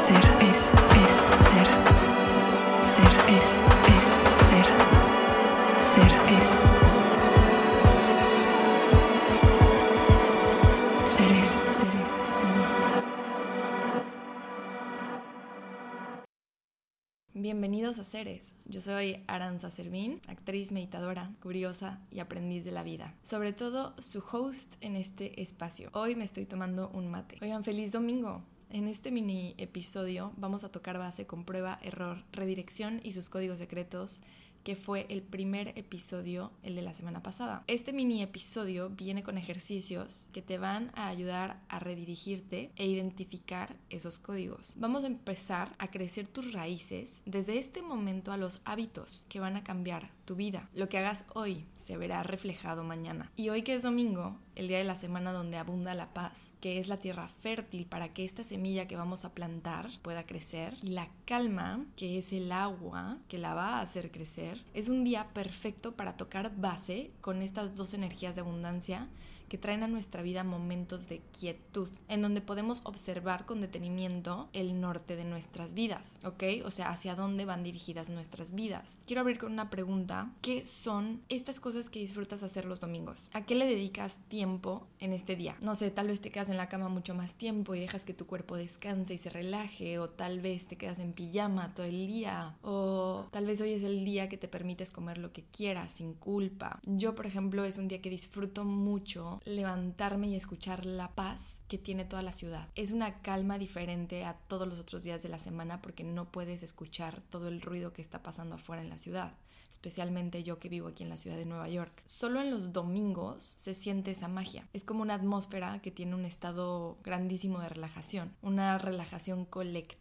ser es, es ser. Ser es, es ser. Ser es. Ser. Bienvenidos a Ceres. Yo soy Aranza Servín, actriz, meditadora, curiosa y aprendiz de la vida. Sobre todo, su host en este espacio. Hoy me estoy tomando un mate. Oigan, feliz domingo. En este mini episodio vamos a tocar base con prueba, error, redirección y sus códigos secretos que fue el primer episodio, el de la semana pasada. Este mini episodio viene con ejercicios que te van a ayudar a redirigirte e identificar esos códigos. Vamos a empezar a crecer tus raíces desde este momento a los hábitos que van a cambiar tu vida. Lo que hagas hoy se verá reflejado mañana. Y hoy que es domingo, el día de la semana donde abunda la paz, que es la tierra fértil para que esta semilla que vamos a plantar pueda crecer, y la calma, que es el agua que la va a hacer crecer, es un día perfecto para tocar base con estas dos energías de abundancia que traen a nuestra vida momentos de quietud, en donde podemos observar con detenimiento el norte de nuestras vidas, ¿ok? O sea, hacia dónde van dirigidas nuestras vidas. Quiero abrir con una pregunta, ¿qué son estas cosas que disfrutas hacer los domingos? ¿A qué le dedicas tiempo en este día? No sé, tal vez te quedas en la cama mucho más tiempo y dejas que tu cuerpo descanse y se relaje, o tal vez te quedas en pijama todo el día, o tal vez hoy es el día que te permites comer lo que quieras sin culpa. Yo, por ejemplo, es un día que disfruto mucho levantarme y escuchar la paz que tiene toda la ciudad. Es una calma diferente a todos los otros días de la semana porque no puedes escuchar todo el ruido que está pasando afuera en la ciudad especialmente yo que vivo aquí en la ciudad de Nueva York. Solo en los domingos se siente esa magia. Es como una atmósfera que tiene un estado grandísimo de relajación, una relajación colectiva.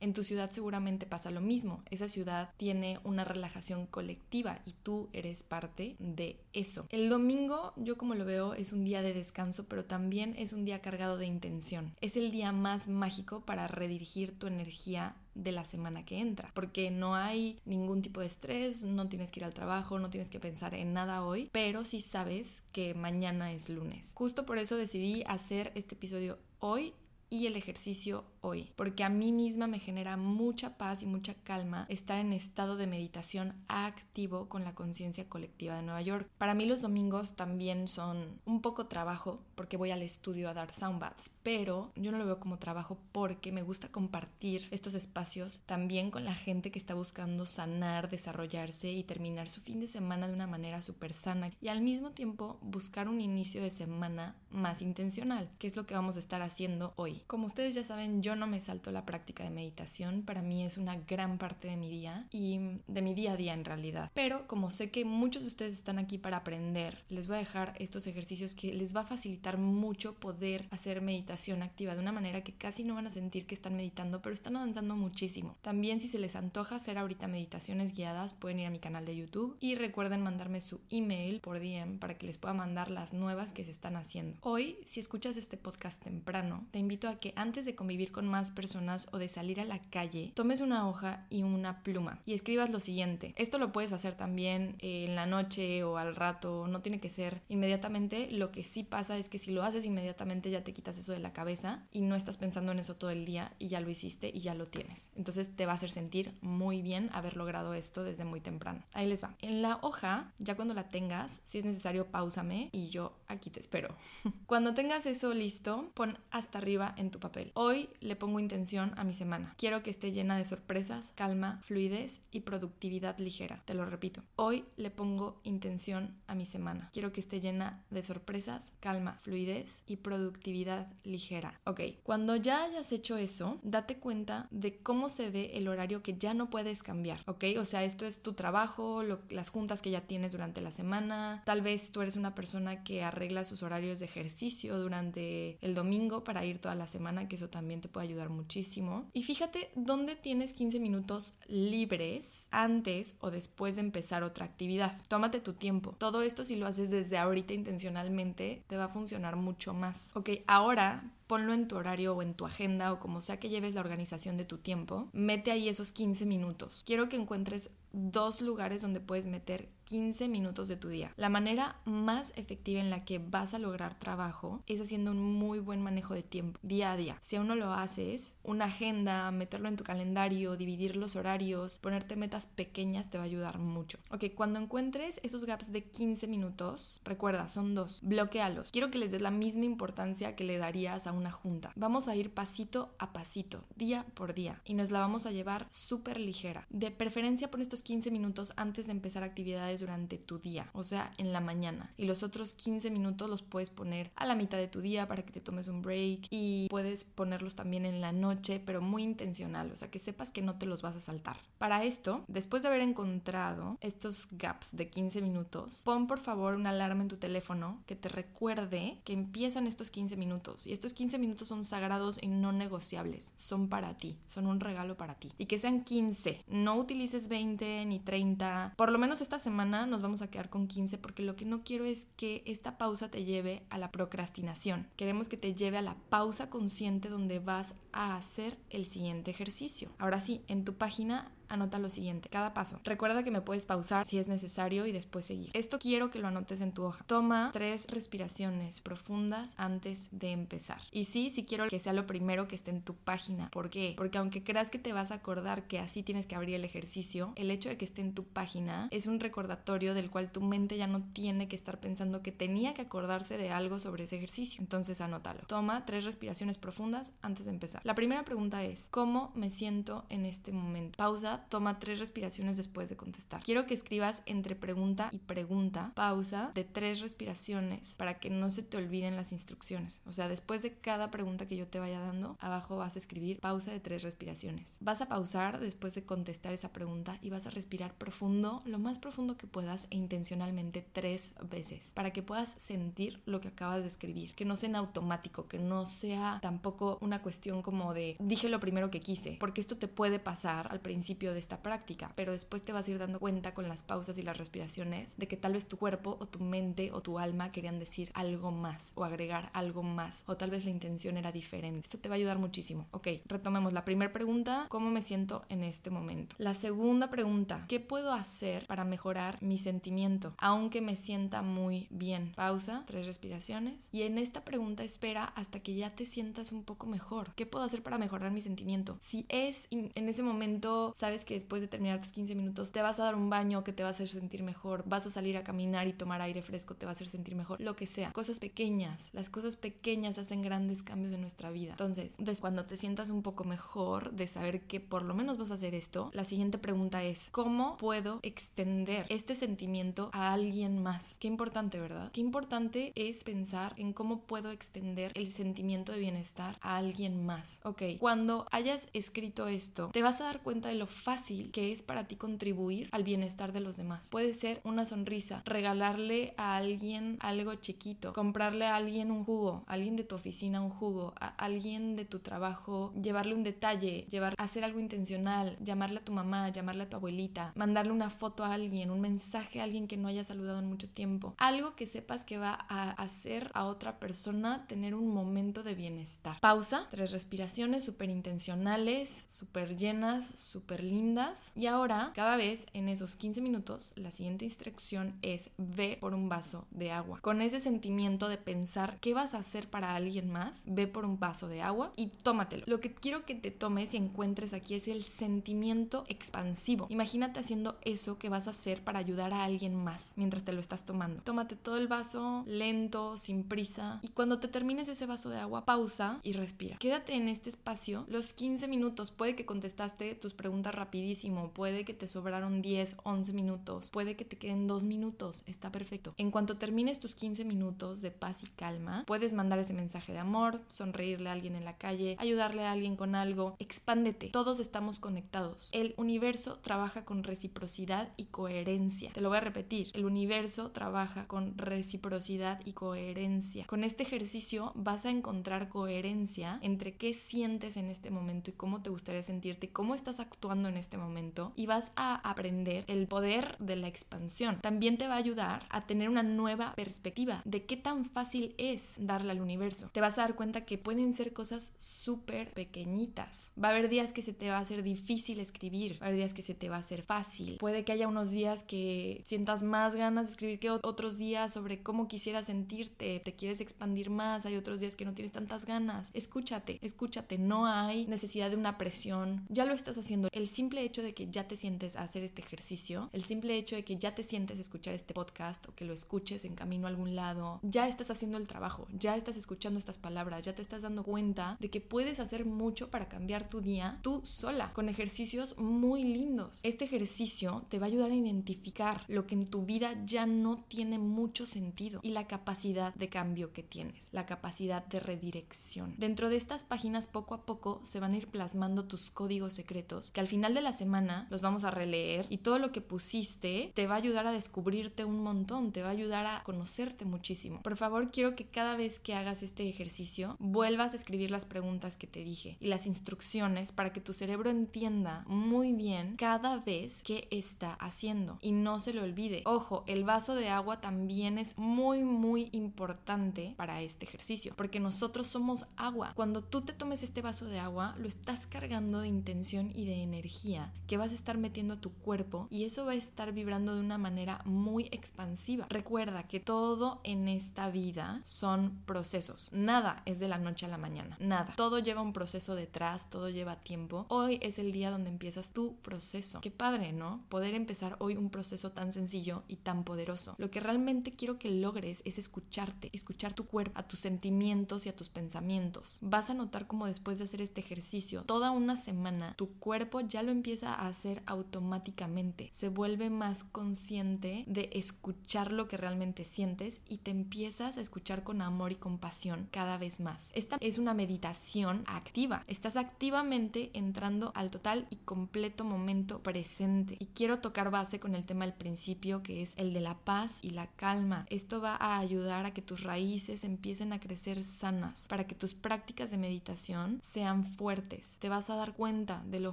En tu ciudad seguramente pasa lo mismo. Esa ciudad tiene una relajación colectiva y tú eres parte de eso. El domingo, yo como lo veo, es un día de descanso, pero también es un día cargado de intención. Es el día más mágico para redirigir tu energía de la semana que entra, porque no hay ningún tipo de estrés, no tienes que ir al trabajo, no tienes que pensar en nada hoy, pero sí sabes que mañana es lunes. Justo por eso decidí hacer este episodio hoy y el ejercicio hoy, porque a mí misma me genera mucha paz y mucha calma estar en estado de meditación activo con la conciencia colectiva de Nueva York. Para mí los domingos también son un poco trabajo porque voy al estudio a dar soundbaths, pero yo no lo veo como trabajo porque me gusta compartir estos espacios también con la gente que está buscando sanar, desarrollarse y terminar su fin de semana de una manera súper sana y al mismo tiempo buscar un inicio de semana más intencional, que es lo que vamos a estar haciendo hoy. Como ustedes ya saben, yo no me salto la práctica de meditación, para mí es una gran parte de mi día y de mi día a día en realidad. Pero como sé que muchos de ustedes están aquí para aprender, les voy a dejar estos ejercicios que les va a facilitar mucho poder hacer meditación activa de una manera que casi no van a sentir que están meditando, pero están avanzando muchísimo. También si se les antoja hacer ahorita meditaciones guiadas, pueden ir a mi canal de YouTube y recuerden mandarme su email por DM para que les pueda mandar las nuevas que se están haciendo. Hoy, si escuchas este podcast temprano, te invito a que antes de convivir con más personas o de salir a la calle, tomes una hoja y una pluma y escribas lo siguiente. Esto lo puedes hacer también en la noche o al rato, no tiene que ser inmediatamente. Lo que sí pasa es que si lo haces inmediatamente ya te quitas eso de la cabeza y no estás pensando en eso todo el día y ya lo hiciste y ya lo tienes. Entonces te va a hacer sentir muy bien haber logrado esto desde muy temprano. Ahí les va. En la hoja, ya cuando la tengas, si es necesario, pausame y yo aquí te espero. Cuando tengas eso listo, pon hasta arriba en tu papel. Hoy le pongo intención a mi semana. Quiero que esté llena de sorpresas, calma, fluidez y productividad ligera. Te lo repito. Hoy le pongo intención a mi semana. Quiero que esté llena de sorpresas, calma, fluidez y productividad ligera. Ok, cuando ya hayas hecho eso, date cuenta de cómo se ve el horario que ya no puedes cambiar. Ok, o sea, esto es tu trabajo, las juntas que ya tienes durante la semana. Tal vez tú eres una persona que arregla sus horarios de ejercicio durante el domingo para ir toda la semana, que eso también te puede ayudar muchísimo. Y fíjate dónde tienes 15 minutos libres antes o después de empezar otra actividad. Tómate tu tiempo. Todo esto si lo haces desde ahorita intencionalmente te va a funcionar mucho más. Ok, ahora ponlo en tu horario o en tu agenda o como sea que lleves la organización de tu tiempo, mete ahí esos 15 minutos. Quiero que encuentres dos lugares donde puedes meter 15 minutos de tu día. La manera más efectiva en la que vas a lograr trabajo es haciendo un muy buen manejo de tiempo día a día. Si aún no lo haces, una agenda, meterlo en tu calendario, dividir los horarios, ponerte metas pequeñas te va a ayudar mucho. Ok, cuando encuentres esos gaps de 15 minutos, recuerda, son dos, bloquealos. Quiero que les des la misma importancia que le darías a una junta. Vamos a ir pasito a pasito, día por día, y nos la vamos a llevar súper ligera. De preferencia por estos 15 minutos antes de empezar actividades durante tu día, o sea, en la mañana. Y los otros 15 minutos los puedes poner a la mitad de tu día para que te tomes un break y puedes ponerlos también en la noche, pero muy intencional, o sea, que sepas que no te los vas a saltar. Para esto, después de haber encontrado estos gaps de 15 minutos, pon por favor una alarma en tu teléfono que te recuerde que empiezan estos 15 minutos y estos 15 minutos son sagrados y no negociables, son para ti, son un regalo para ti. Y que sean 15, no utilices 20 ni 30, por lo menos esta semana nos vamos a quedar con 15 porque lo que no quiero es que esta pausa te lleve a la procrastinación. Queremos que te lleve a la pausa consciente donde vas a hacer el siguiente ejercicio. Ahora sí, en tu página anota lo siguiente, cada paso. Recuerda que me puedes pausar si es necesario y después seguir. Esto quiero que lo anotes en tu hoja. Toma tres respiraciones profundas antes de empezar. Y sí, sí quiero que sea lo primero que esté en tu página. ¿Por qué? Porque aunque creas que te vas a acordar que así tienes que abrir el ejercicio, el hecho de que esté en tu página es un recordatorio del cual tu mente ya no tiene que estar pensando que tenía que acordarse de algo sobre ese ejercicio. Entonces anótalo. Toma tres respiraciones profundas antes de empezar. La primera pregunta es, ¿cómo me siento en este momento? Pausa toma tres respiraciones después de contestar. Quiero que escribas entre pregunta y pregunta, pausa de tres respiraciones para que no se te olviden las instrucciones. O sea, después de cada pregunta que yo te vaya dando, abajo vas a escribir pausa de tres respiraciones. Vas a pausar después de contestar esa pregunta y vas a respirar profundo, lo más profundo que puedas e intencionalmente tres veces para que puedas sentir lo que acabas de escribir, que no sea en automático, que no sea tampoco una cuestión como de dije lo primero que quise, porque esto te puede pasar al principio de esta práctica, pero después te vas a ir dando cuenta con las pausas y las respiraciones de que tal vez tu cuerpo o tu mente o tu alma querían decir algo más o agregar algo más o tal vez la intención era diferente. Esto te va a ayudar muchísimo. Ok, retomemos la primera pregunta, ¿cómo me siento en este momento? La segunda pregunta, ¿qué puedo hacer para mejorar mi sentimiento aunque me sienta muy bien? Pausa, tres respiraciones y en esta pregunta espera hasta que ya te sientas un poco mejor. ¿Qué puedo hacer para mejorar mi sentimiento? Si es en ese momento, sabes que después de terminar tus 15 minutos te vas a dar un baño que te va a hacer sentir mejor, vas a salir a caminar y tomar aire fresco, te va a hacer sentir mejor, lo que sea. Cosas pequeñas, las cosas pequeñas hacen grandes cambios en nuestra vida. Entonces, cuando te sientas un poco mejor de saber que por lo menos vas a hacer esto, la siguiente pregunta es, ¿cómo puedo extender este sentimiento a alguien más? Qué importante, ¿verdad? Qué importante es pensar en cómo puedo extender el sentimiento de bienestar a alguien más. Ok, cuando hayas escrito esto, te vas a dar cuenta de lo fácil que es para ti contribuir al bienestar de los demás. Puede ser una sonrisa, regalarle a alguien algo chiquito, comprarle a alguien un jugo, alguien de tu oficina un jugo, a alguien de tu trabajo, llevarle un detalle, llevar, hacer algo intencional, llamarle a tu mamá, llamarle a tu abuelita, mandarle una foto a alguien, un mensaje a alguien que no haya saludado en mucho tiempo. Algo que sepas que va a hacer a otra persona tener un momento de bienestar. Pausa, tres respiraciones súper intencionales, súper llenas, súper lindas y ahora, cada vez en esos 15 minutos, la siguiente instrucción es ve por un vaso de agua. Con ese sentimiento de pensar qué vas a hacer para alguien más, ve por un vaso de agua y tómatelo. Lo que quiero que te tomes y encuentres aquí es el sentimiento expansivo. Imagínate haciendo eso que vas a hacer para ayudar a alguien más mientras te lo estás tomando. Tómate todo el vaso lento, sin prisa y cuando te termines ese vaso de agua, pausa y respira. Quédate en este espacio los 15 minutos. Puede que contestaste tus preguntas rapidísimo, puede que te sobraron 10, 11 minutos, puede que te queden 2 minutos, está perfecto. En cuanto termines tus 15 minutos de paz y calma, puedes mandar ese mensaje de amor, sonreírle a alguien en la calle, ayudarle a alguien con algo, expándete, todos estamos conectados. El universo trabaja con reciprocidad y coherencia. Te lo voy a repetir, el universo trabaja con reciprocidad y coherencia. Con este ejercicio vas a encontrar coherencia entre qué sientes en este momento y cómo te gustaría sentirte, cómo estás actuando en este momento y vas a aprender el poder de la expansión. También te va a ayudar a tener una nueva perspectiva de qué tan fácil es darle al universo. Te vas vas a dar cuenta que pueden ser cosas súper pequeñitas. Va a haber días que se te va a hacer difícil escribir, va a haber días que se te va a hacer fácil. Puede que haya unos días que sientas más ganas de escribir que otros días sobre cómo quisieras sentirte, te quieres expandir más, hay otros días que no tienes tantas ganas. Escúchate, escúchate, no hay necesidad de una presión. Ya lo estás haciendo. El simple hecho de que ya te sientes a hacer este ejercicio, el simple hecho de que ya te sientes a escuchar este podcast o que lo escuches en camino a algún lado, ya estás haciendo el trabajo, ya estás escuchando estas palabras, ya te estás dando cuenta de que puedes hacer mucho para cambiar tu día tú sola, con ejercicios muy lindos. Este ejercicio te va a ayudar a identificar lo que en tu vida ya no tiene mucho sentido y la capacidad de cambio que tienes, la capacidad de redirección. Dentro de estas páginas poco a poco se van a ir plasmando tus códigos secretos que al final de la semana los vamos a releer y todo lo que pusiste te va a ayudar a descubrirte un montón, te va a ayudar a conocerte muchísimo. Por favor, quiero que cada vez que hagas este ejercicio vuelvas a escribir las preguntas que te dije y las instrucciones para que tu cerebro entienda muy bien cada vez que está haciendo y no se lo olvide. Ojo, el vaso de agua también es muy muy importante para este ejercicio porque nosotros somos agua. Cuando tú te tomes este vaso de agua, lo estás cargando de intención y de energía que vas a estar metiendo a tu cuerpo y eso va a estar vibrando de una manera muy expansiva. Recuerda que todo en esta vida son procesos. Nada es de la noche a la mañana. Nada. Todo lleva un proceso detrás, todo lleva tiempo. Hoy es el día donde empiezas tu proceso. Qué padre, ¿no? Poder empezar hoy un proceso tan sencillo y tan poderoso. Lo que realmente quiero que logres es escucharte, escuchar tu cuerpo, a tus sentimientos y a tus pensamientos. Vas a notar como después de hacer este ejercicio, toda una semana, tu cuerpo ya lo empieza a hacer automáticamente. Se vuelve más consciente de escuchar lo que realmente sientes y te empiezas a escuchar con amor y compasión cada vez más. Esta es una meditación activa. Estás activamente entrando al total y completo momento presente. Y quiero tocar base con el tema del principio que es el de la paz y la calma. Esto va a ayudar a que tus raíces empiecen a crecer sanas, para que tus prácticas de meditación sean fuertes. Te vas a dar cuenta de lo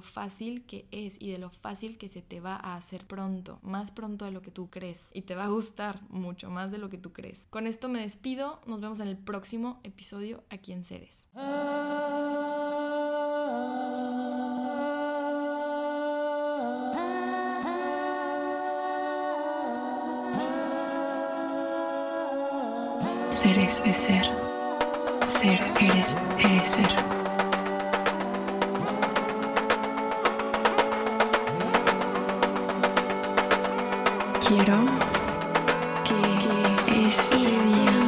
fácil que es y de lo fácil que se te va a hacer pronto, más pronto de lo que tú crees. Y te va a gustar mucho más de lo que tú crees. Con esto me despido. Nos vemos en el próximo episodio aquí en Ceres. Seres es ser. Ser eres, eres ser. Quiero que este día